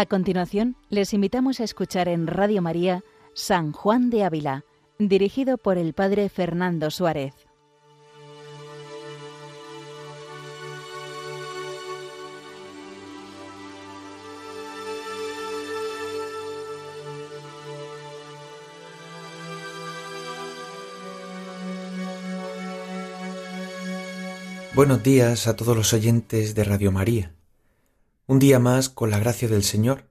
A continuación, les invitamos a escuchar en Radio María San Juan de Ávila, dirigido por el Padre Fernando Suárez. Buenos días a todos los oyentes de Radio María. Un día más, con la gracia del Señor,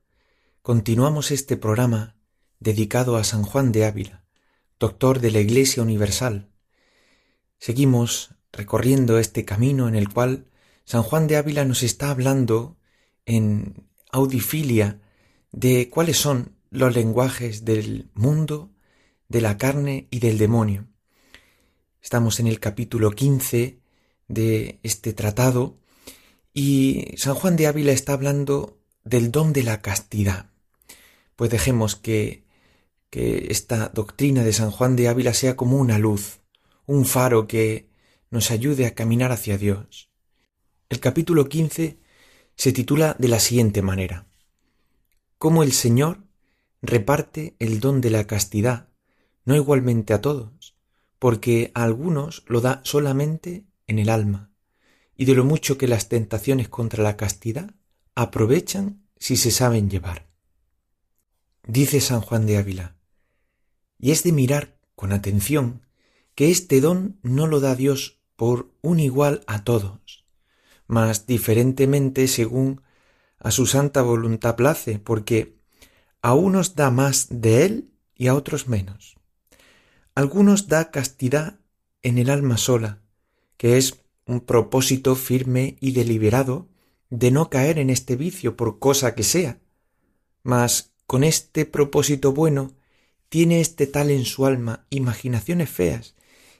continuamos este programa dedicado a San Juan de Ávila, doctor de la Iglesia Universal. Seguimos recorriendo este camino en el cual San Juan de Ávila nos está hablando en audifilia de cuáles son los lenguajes del mundo, de la carne y del demonio. Estamos en el capítulo 15 de este tratado y San Juan de Ávila está hablando del don de la castidad. Pues dejemos que, que esta doctrina de San Juan de Ávila sea como una luz, un faro que nos ayude a caminar hacia Dios. El capítulo 15 se titula de la siguiente manera. Cómo el Señor reparte el don de la castidad, no igualmente a todos, porque a algunos lo da solamente en el alma, y de lo mucho que las tentaciones contra la castidad aprovechan si se saben llevar. Dice San Juan de Ávila, y es de mirar con atención que este don no lo da Dios por un igual a todos, mas diferentemente según a su santa voluntad place, porque a unos da más de él y a otros menos. Algunos da castidad en el alma sola, que es un propósito firme y deliberado de no caer en este vicio por cosa que sea. Mas con este propósito bueno tiene este tal en su alma imaginaciones feas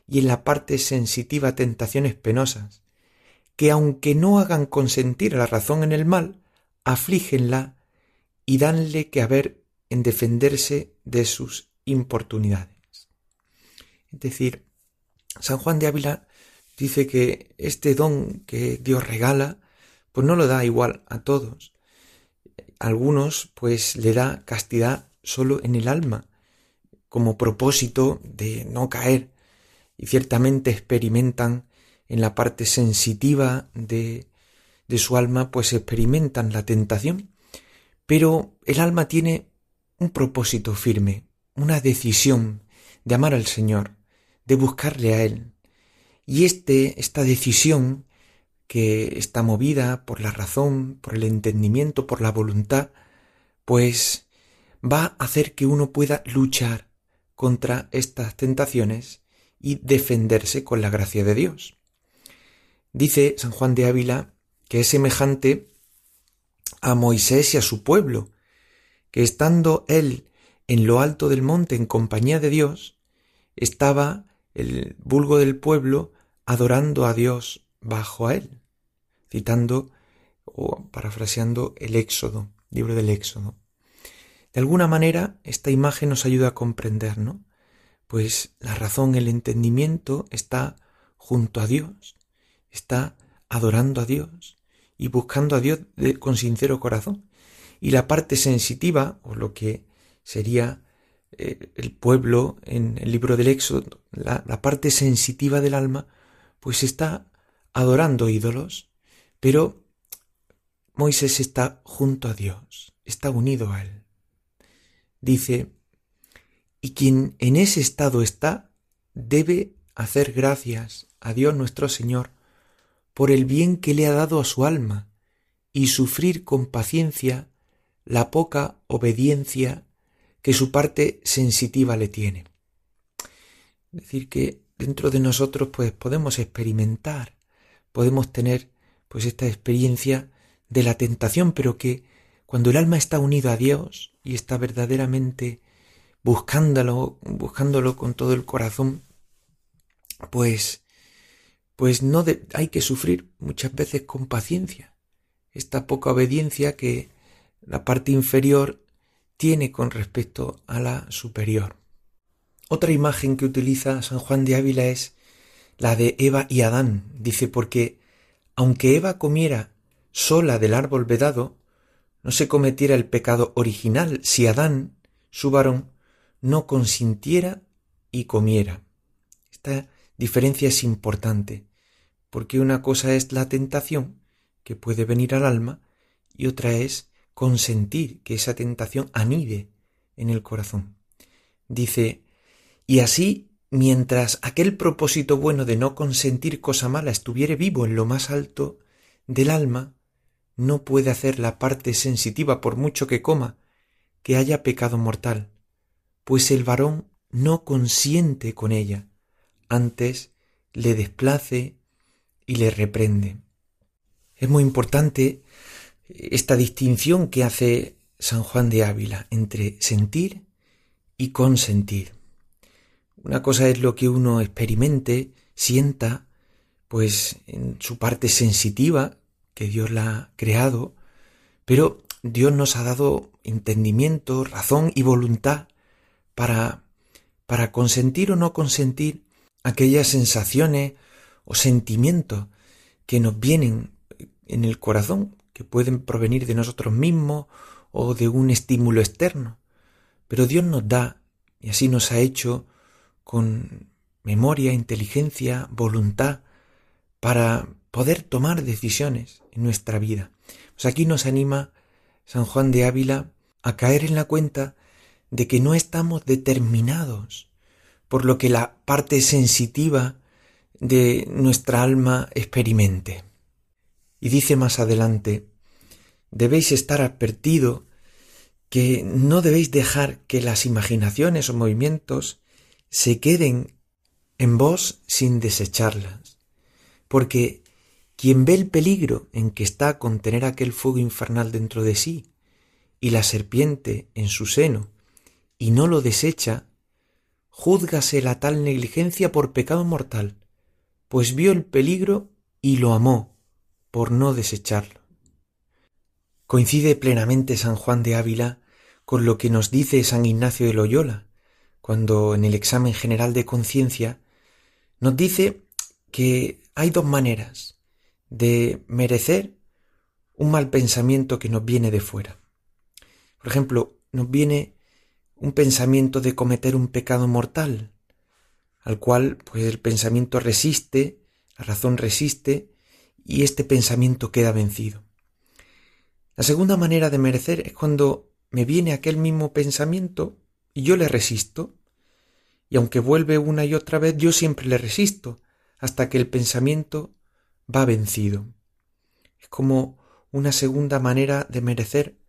y en la parte sensitiva tentaciones penosas, que aunque no hagan consentir la razón en el mal, aflígenla y danle que haber en defenderse de sus importunidades. Es decir, San Juan de Ávila dice que este don que Dios regala, pues no lo da igual a todos. Algunos, pues le da castidad solo en el alma, como propósito de no caer, y ciertamente experimentan en la parte sensitiva de, de su alma, pues experimentan la tentación, pero el alma tiene un propósito firme, una decisión de amar al Señor, de buscarle a Él, y este, esta decisión, que está movida por la razón, por el entendimiento, por la voluntad, pues va a hacer que uno pueda luchar contra estas tentaciones y defenderse con la gracia de Dios. Dice San Juan de Ávila que es semejante a Moisés y a su pueblo, que estando él en lo alto del monte en compañía de Dios, estaba el vulgo del pueblo adorando a Dios bajo a él, citando o parafraseando el Éxodo, libro del Éxodo. De alguna manera, esta imagen nos ayuda a comprender, ¿no? Pues la razón, el entendimiento está junto a Dios, está adorando a Dios y buscando a Dios con sincero corazón. Y la parte sensitiva, o lo que sería eh, el pueblo en el libro del Éxodo, la parte sensitiva del alma, pues está adorando ídolos, pero Moisés está junto a Dios, está unido a Él. Dice, y quien en ese estado está, debe hacer gracias a Dios nuestro Señor por el bien que le ha dado a su alma y sufrir con paciencia la poca obediencia que su parte sensitiva le tiene. Es decir, que dentro de nosotros pues podemos experimentar, podemos tener pues esta experiencia de la tentación, pero que cuando el alma está unida a Dios y está verdaderamente buscándolo, buscándolo con todo el corazón, pues pues no hay que sufrir muchas veces con paciencia esta poca obediencia que la parte inferior tiene con respecto a la superior. Otra imagen que utiliza San Juan de Ávila es la de Eva y Adán. Dice, porque aunque Eva comiera sola del árbol vedado, no se cometiera el pecado original si Adán, su varón, no consintiera y comiera. Esta diferencia es importante, porque una cosa es la tentación que puede venir al alma y otra es consentir que esa tentación anide en el corazón. Dice, y así, mientras aquel propósito bueno de no consentir cosa mala estuviere vivo en lo más alto del alma, no puede hacer la parte sensitiva por mucho que coma, que haya pecado mortal, pues el varón no consiente con ella, antes le desplace y le reprende. Es muy importante esta distinción que hace San Juan de Ávila entre sentir y consentir. Una cosa es lo que uno experimente, sienta, pues en su parte sensitiva, que Dios la ha creado, pero Dios nos ha dado entendimiento, razón y voluntad para, para consentir o no consentir aquellas sensaciones o sentimientos que nos vienen en el corazón, que pueden provenir de nosotros mismos o de un estímulo externo. Pero Dios nos da, y así nos ha hecho, con memoria, inteligencia, voluntad, para poder tomar decisiones en nuestra vida. Pues aquí nos anima San Juan de Ávila a caer en la cuenta de que no estamos determinados por lo que la parte sensitiva de nuestra alma experimente. Y dice más adelante, debéis estar advertido que no debéis dejar que las imaginaciones o movimientos se queden en vos sin desecharlas, porque quien ve el peligro en que está con tener aquel fuego infernal dentro de sí y la serpiente en su seno y no lo desecha, júzgase la tal negligencia por pecado mortal, pues vio el peligro y lo amó por no desecharlo. Coincide plenamente San Juan de Ávila con lo que nos dice San Ignacio de Loyola, cuando en el examen general de conciencia nos dice que hay dos maneras de merecer un mal pensamiento que nos viene de fuera. Por ejemplo, nos viene un pensamiento de cometer un pecado mortal, al cual pues el pensamiento resiste, la razón resiste y este pensamiento queda vencido. La segunda manera de merecer es cuando me viene aquel mismo pensamiento y yo le resisto, y aunque vuelve una y otra vez, yo siempre le resisto, hasta que el pensamiento va vencido. Es como una segunda manera de merecer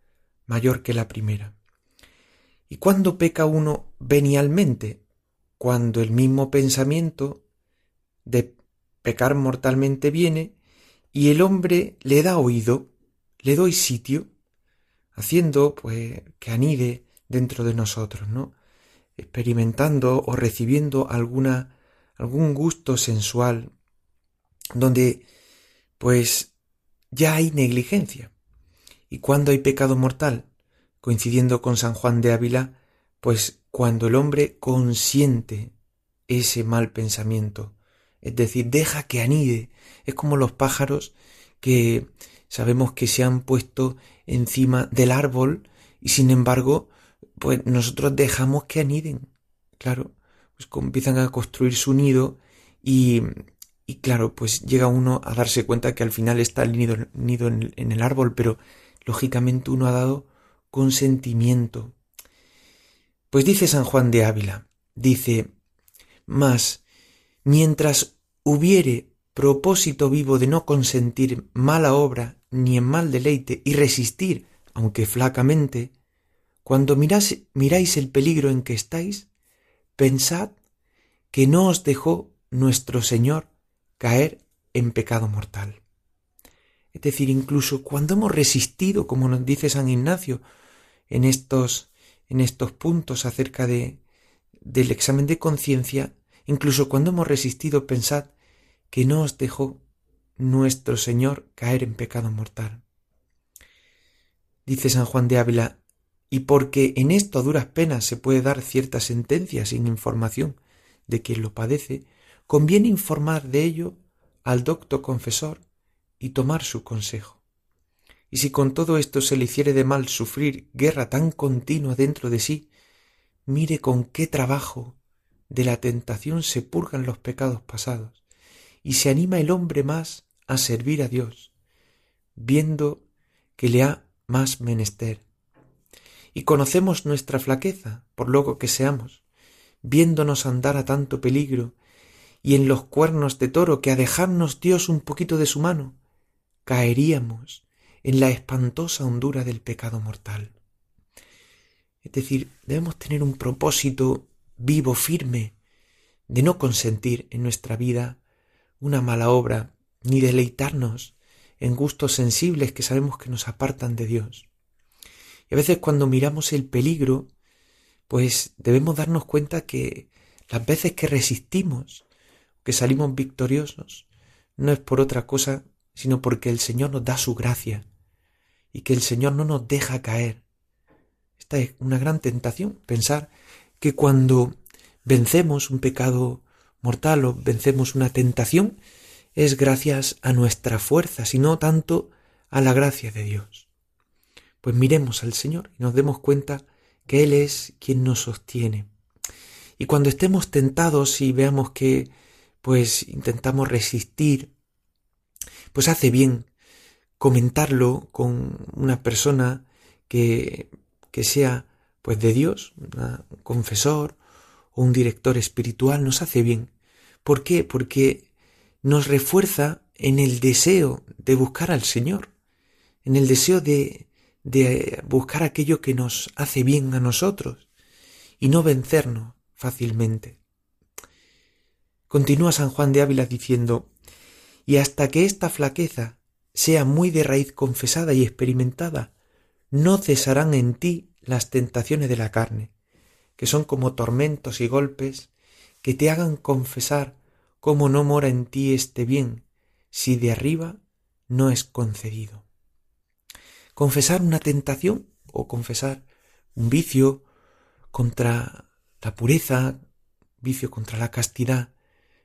mayor que la primera. ¿Y cuándo peca uno venialmente? Cuando el mismo pensamiento de pecar mortalmente viene y el hombre le da oído, le doy sitio, haciendo pues que anide dentro de nosotros, ¿no? Experimentando o recibiendo alguna algún gusto sensual donde pues ya hay negligencia. ¿Y cuando hay pecado mortal? Coincidiendo con San Juan de Ávila, pues cuando el hombre consiente ese mal pensamiento, es decir, deja que anide, es como los pájaros que sabemos que se han puesto encima del árbol y sin embargo, pues nosotros dejamos que aniden, claro, pues empiezan a construir su nido y, y claro, pues llega uno a darse cuenta que al final está el nido, nido en, en el árbol, pero lógicamente uno ha dado consentimiento. Pues dice San Juan de Ávila, dice, mas mientras hubiere propósito vivo de no consentir mala obra ni en mal deleite y resistir, aunque flacamente, cuando miráis el peligro en que estáis, pensad que no os dejó nuestro Señor caer en pecado mortal. Es decir, incluso cuando hemos resistido, como nos dice San Ignacio, en estos en estos puntos acerca de, del examen de conciencia, incluso cuando hemos resistido, pensad que no os dejó nuestro Señor caer en pecado mortal. Dice San Juan de Ávila, y porque en esto a duras penas se puede dar cierta sentencia sin información de quien lo padece, conviene informar de ello al docto confesor y tomar su consejo. y si con todo esto se le hiciere de mal sufrir guerra tan continua dentro de sí, mire con qué trabajo de la tentación se purgan los pecados pasados, y se anima el hombre más a servir a Dios, viendo que le ha más menester. Y conocemos nuestra flaqueza, por loco que seamos, viéndonos andar a tanto peligro, y en los cuernos de toro que a dejarnos Dios un poquito de su mano, caeríamos en la espantosa hondura del pecado mortal. Es decir, debemos tener un propósito vivo, firme, de no consentir en nuestra vida una mala obra, ni deleitarnos en gustos sensibles que sabemos que nos apartan de Dios. Y a veces cuando miramos el peligro, pues debemos darnos cuenta que las veces que resistimos, que salimos victoriosos, no es por otra cosa, sino porque el Señor nos da su gracia y que el Señor no nos deja caer. Esta es una gran tentación, pensar que cuando vencemos un pecado mortal o vencemos una tentación, es gracias a nuestra fuerza, sino tanto a la gracia de Dios. Pues miremos al Señor y nos demos cuenta que Él es quien nos sostiene. Y cuando estemos tentados y veamos que pues intentamos resistir, pues hace bien comentarlo con una persona que, que sea pues de Dios, un confesor o un director espiritual, nos hace bien. ¿Por qué? Porque nos refuerza en el deseo de buscar al Señor, en el deseo de, de buscar aquello que nos hace bien a nosotros y no vencernos fácilmente. Continúa San Juan de Ávila diciendo, y hasta que esta flaqueza sea muy de raíz confesada y experimentada, no cesarán en ti las tentaciones de la carne, que son como tormentos y golpes que te hagan confesar cómo no mora en ti este bien, si de arriba no es concedido. Confesar una tentación o confesar un vicio contra la pureza, vicio contra la castidad,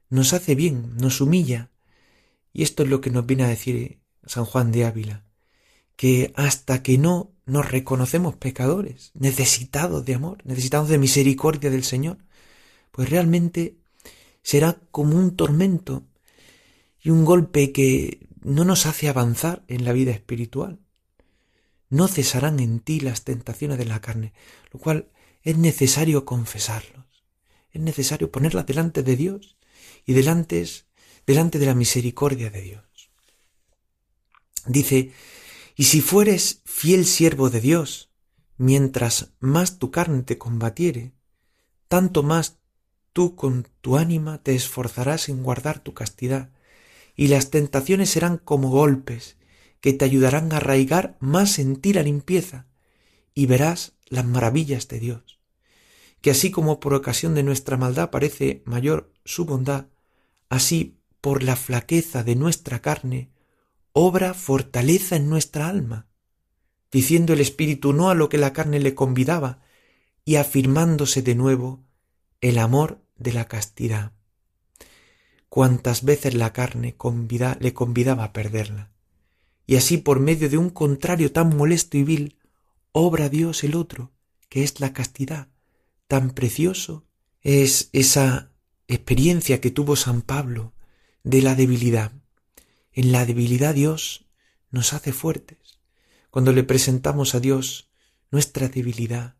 nos hace bien, nos humilla. Y esto es lo que nos viene a decir San Juan de Ávila, que hasta que no nos reconocemos pecadores, necesitados de amor, necesitados de misericordia del Señor, pues realmente será como un tormento y un golpe que no nos hace avanzar en la vida espiritual. No cesarán en ti las tentaciones de la carne, lo cual es necesario confesarlos, es necesario ponerlas delante de Dios y delante, delante de la misericordia de Dios. Dice, y si fueres fiel siervo de Dios, mientras más tu carne te combatiere, tanto más tú con tu ánima te esforzarás en guardar tu castidad, y las tentaciones serán como golpes que te ayudarán a arraigar más en ti la limpieza, y verás las maravillas de Dios, que así como por ocasión de nuestra maldad parece mayor su bondad, así por la flaqueza de nuestra carne, obra fortaleza en nuestra alma, diciendo el Espíritu no a lo que la carne le convidaba, y afirmándose de nuevo el amor de la castidad. Cuantas veces la carne le convidaba a perderla. Y así por medio de un contrario tan molesto y vil, obra Dios el otro, que es la castidad. Tan precioso es esa experiencia que tuvo San Pablo de la debilidad. En la debilidad Dios nos hace fuertes. Cuando le presentamos a Dios nuestra debilidad,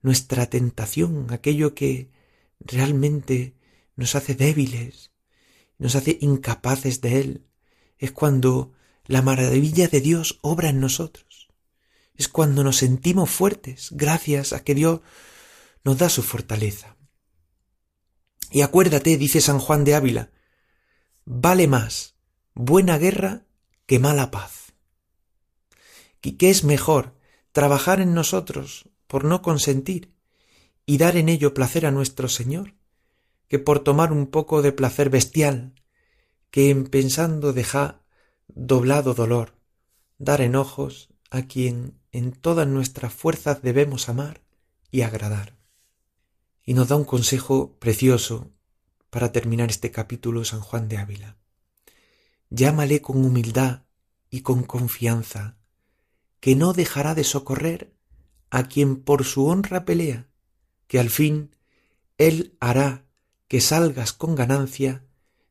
nuestra tentación, aquello que realmente nos hace débiles, nos hace incapaces de Él. Es cuando la maravilla de Dios obra en nosotros. Es cuando nos sentimos fuertes gracias a que Dios nos da su fortaleza. Y acuérdate, dice San Juan de Ávila, vale más buena guerra que mala paz. ¿Y qué es mejor trabajar en nosotros por no consentir y dar en ello placer a nuestro Señor, que por tomar un poco de placer bestial, que en pensando deja doblado dolor, dar enojos a quien en todas nuestras fuerzas debemos amar y agradar. Y nos da un consejo precioso para terminar este capítulo San Juan de Ávila. Llámale con humildad y con confianza, que no dejará de socorrer a quien por su honra pelea, que al fin Él hará que salgas con ganancia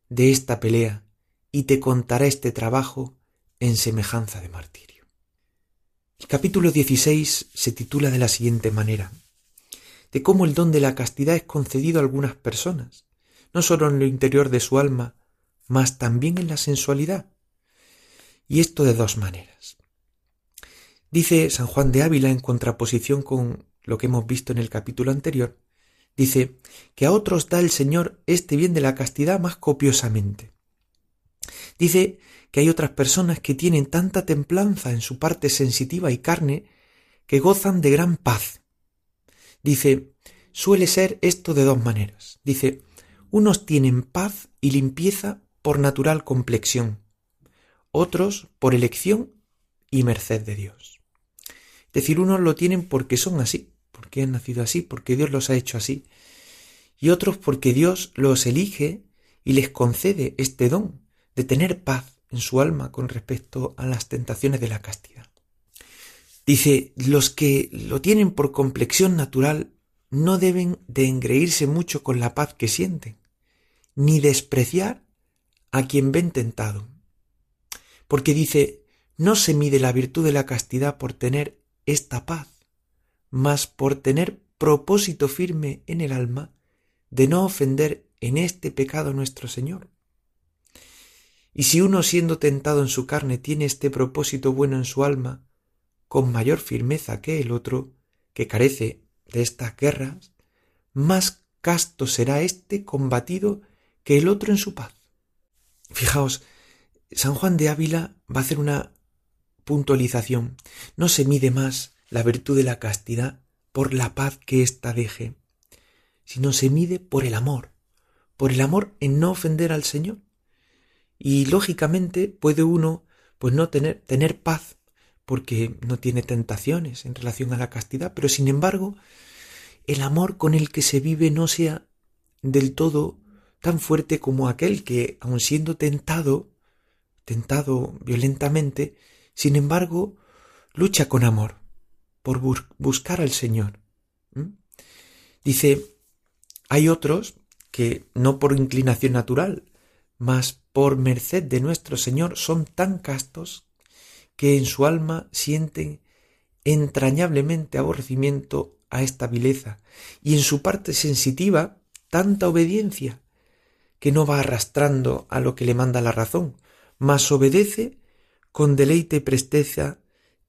de esta pelea y te contará este trabajo en semejanza de martirio. El capítulo 16 se titula de la siguiente manera, de cómo el don de la castidad es concedido a algunas personas, no sólo en lo interior de su alma, mas también en la sensualidad. Y esto de dos maneras. Dice San Juan de Ávila en contraposición con lo que hemos visto en el capítulo anterior, dice que a otros da el Señor este bien de la castidad más copiosamente. Dice que hay otras personas que tienen tanta templanza en su parte sensitiva y carne que gozan de gran paz. Dice, suele ser esto de dos maneras. Dice, unos tienen paz y limpieza por natural complexión, otros por elección y merced de Dios. Es decir, unos lo tienen porque son así, porque han nacido así, porque Dios los ha hecho así, y otros porque Dios los elige y les concede este don de tener paz en su alma con respecto a las tentaciones de la castidad. Dice, los que lo tienen por complexión natural no deben de engreírse mucho con la paz que sienten, ni despreciar a quien ven tentado. Porque dice, no se mide la virtud de la castidad por tener esta paz, mas por tener propósito firme en el alma de no ofender en este pecado a nuestro Señor. Y si uno siendo tentado en su carne tiene este propósito bueno en su alma, con mayor firmeza que el otro, que carece de estas guerras, más casto será este combatido que el otro en su paz. Fijaos, San Juan de Ávila va a hacer una puntualización. No se mide más la virtud de la castidad por la paz que ésta deje, sino se mide por el amor, por el amor en no ofender al Señor. Y lógicamente puede uno pues no tener, tener paz porque no tiene tentaciones en relación a la castidad, pero sin embargo el amor con el que se vive no sea del todo tan fuerte como aquel que, aun siendo tentado, tentado violentamente, sin embargo, lucha con amor por buscar al Señor. Dice, hay otros que no por inclinación natural, mas por merced de nuestro Señor son tan castos que en su alma sienten entrañablemente aborrecimiento a esta vileza y en su parte sensitiva tanta obediencia que no va arrastrando a lo que le manda la razón, mas obedece con deleite y presteza,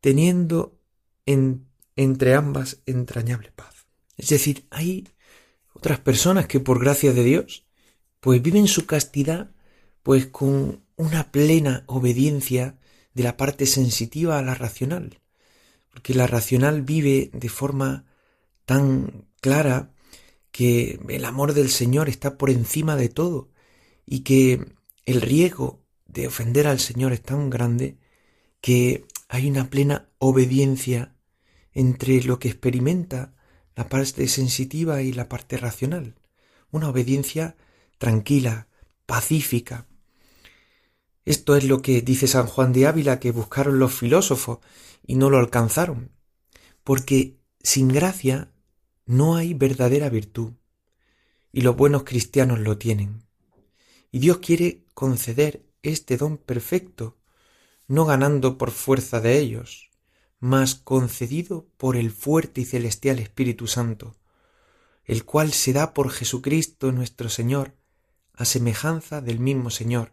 teniendo en, entre ambas entrañable paz. Es decir, hay otras personas que por gracia de Dios, pues viven su castidad, pues con una plena obediencia de la parte sensitiva a la racional, porque la racional vive de forma tan clara que el amor del Señor está por encima de todo y que el riesgo de ofender al Señor es tan grande que hay una plena obediencia entre lo que experimenta la parte sensitiva y la parte racional. Una obediencia tranquila, pacífica. Esto es lo que dice San Juan de Ávila que buscaron los filósofos y no lo alcanzaron. Porque sin gracia no hay verdadera virtud, y los buenos cristianos lo tienen. Y Dios quiere conceder este don perfecto, no ganando por fuerza de ellos, mas concedido por el fuerte y celestial Espíritu Santo, el cual se da por Jesucristo nuestro Señor, a semejanza del mismo Señor,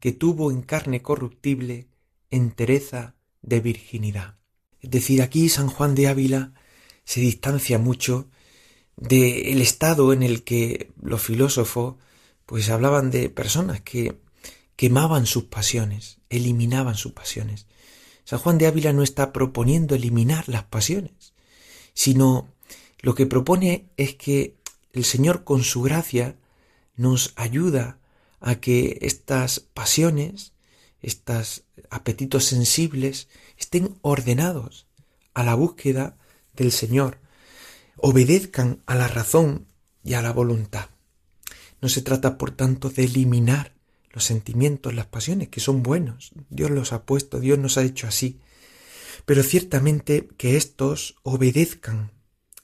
que tuvo en carne corruptible entereza de virginidad. Es decir, aquí San Juan de Ávila se distancia mucho del estado en el que los filósofos pues hablaban de personas que quemaban sus pasiones, eliminaban sus pasiones. San Juan de Ávila no está proponiendo eliminar las pasiones, sino lo que propone es que el Señor con su gracia nos ayuda a que estas pasiones, estos apetitos sensibles, estén ordenados a la búsqueda del Señor, obedezcan a la razón y a la voluntad. No se trata, por tanto, de eliminar los sentimientos, las pasiones, que son buenos. Dios los ha puesto, Dios nos ha hecho así. pero ciertamente que éstos obedezcan,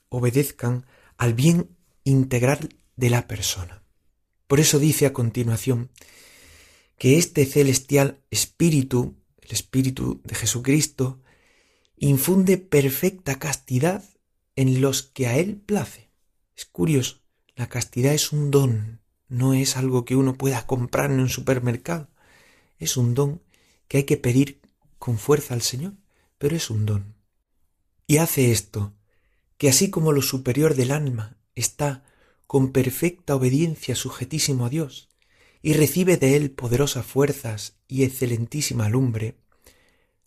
obedezcan al bien integral de la persona. Por eso dice a continuación que este celestial espíritu, el espíritu de Jesucristo, infunde perfecta castidad en los que a él place. Es curioso, la castidad es un don, no es algo que uno pueda comprar en un supermercado. Es un don que hay que pedir con fuerza al Señor, pero es un don. Y hace esto, que así como lo superior del alma está con perfecta obediencia sujetísimo a Dios, y recibe de él poderosas fuerzas y excelentísima lumbre,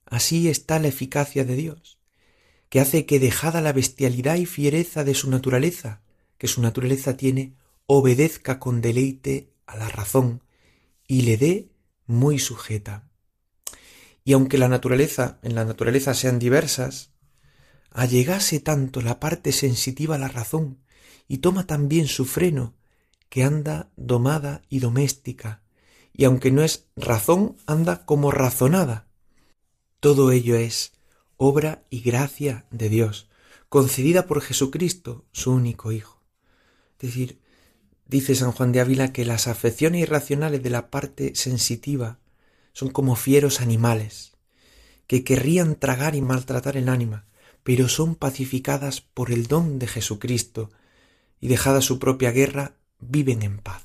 así está la eficacia de Dios, que hace que dejada la bestialidad y fiereza de su naturaleza, que su naturaleza tiene, obedezca con deleite a la razón y le dé muy sujeta. Y aunque la naturaleza, en la naturaleza sean diversas, allegase tanto la parte sensitiva a la razón y toma también su freno, que anda domada y doméstica, y aunque no es razón, anda como razonada. Todo ello es obra y gracia de Dios, concedida por Jesucristo, su único Hijo. Es decir, dice San Juan de Ávila que las afecciones irracionales de la parte sensitiva son como fieros animales, que querrían tragar y maltratar el ánima, pero son pacificadas por el don de Jesucristo, y dejada su propia guerra, viven en paz.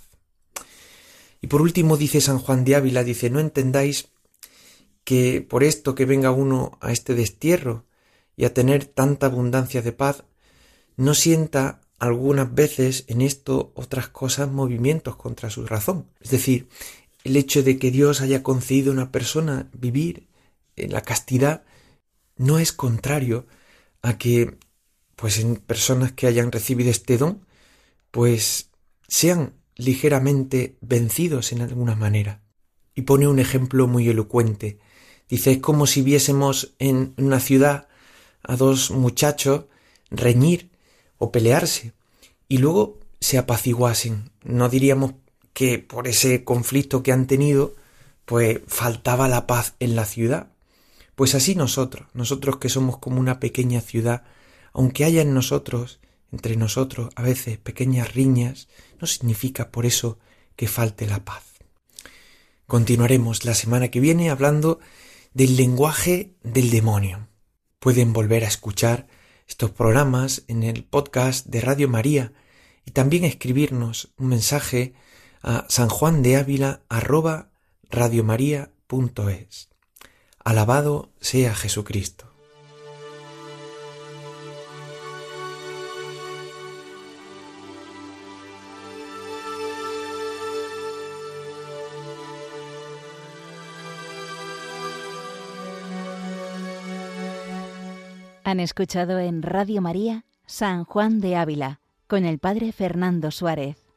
Y por último dice San Juan de Ávila, dice, no entendáis que por esto que venga uno a este destierro y a tener tanta abundancia de paz, no sienta algunas veces en esto otras cosas movimientos contra su razón. Es decir, el hecho de que Dios haya concedido a una persona vivir en la castidad no es contrario a que pues en personas que hayan recibido este don pues sean ligeramente vencidos en alguna manera. Y pone un ejemplo muy elocuente. Dice, es como si viésemos en una ciudad a dos muchachos reñir o pelearse y luego se apaciguasen. No diríamos que por ese conflicto que han tenido, pues faltaba la paz en la ciudad. Pues así nosotros, nosotros que somos como una pequeña ciudad, aunque haya en nosotros entre nosotros a veces pequeñas riñas, no significa por eso que falte la paz. Continuaremos la semana que viene hablando del lenguaje del demonio. Pueden volver a escuchar estos programas en el podcast de Radio María y también escribirnos un mensaje a sanjuandeávila@radiomaria.es. Alabado sea Jesucristo. Han escuchado en Radio María San Juan de Ávila con el Padre Fernando Suárez.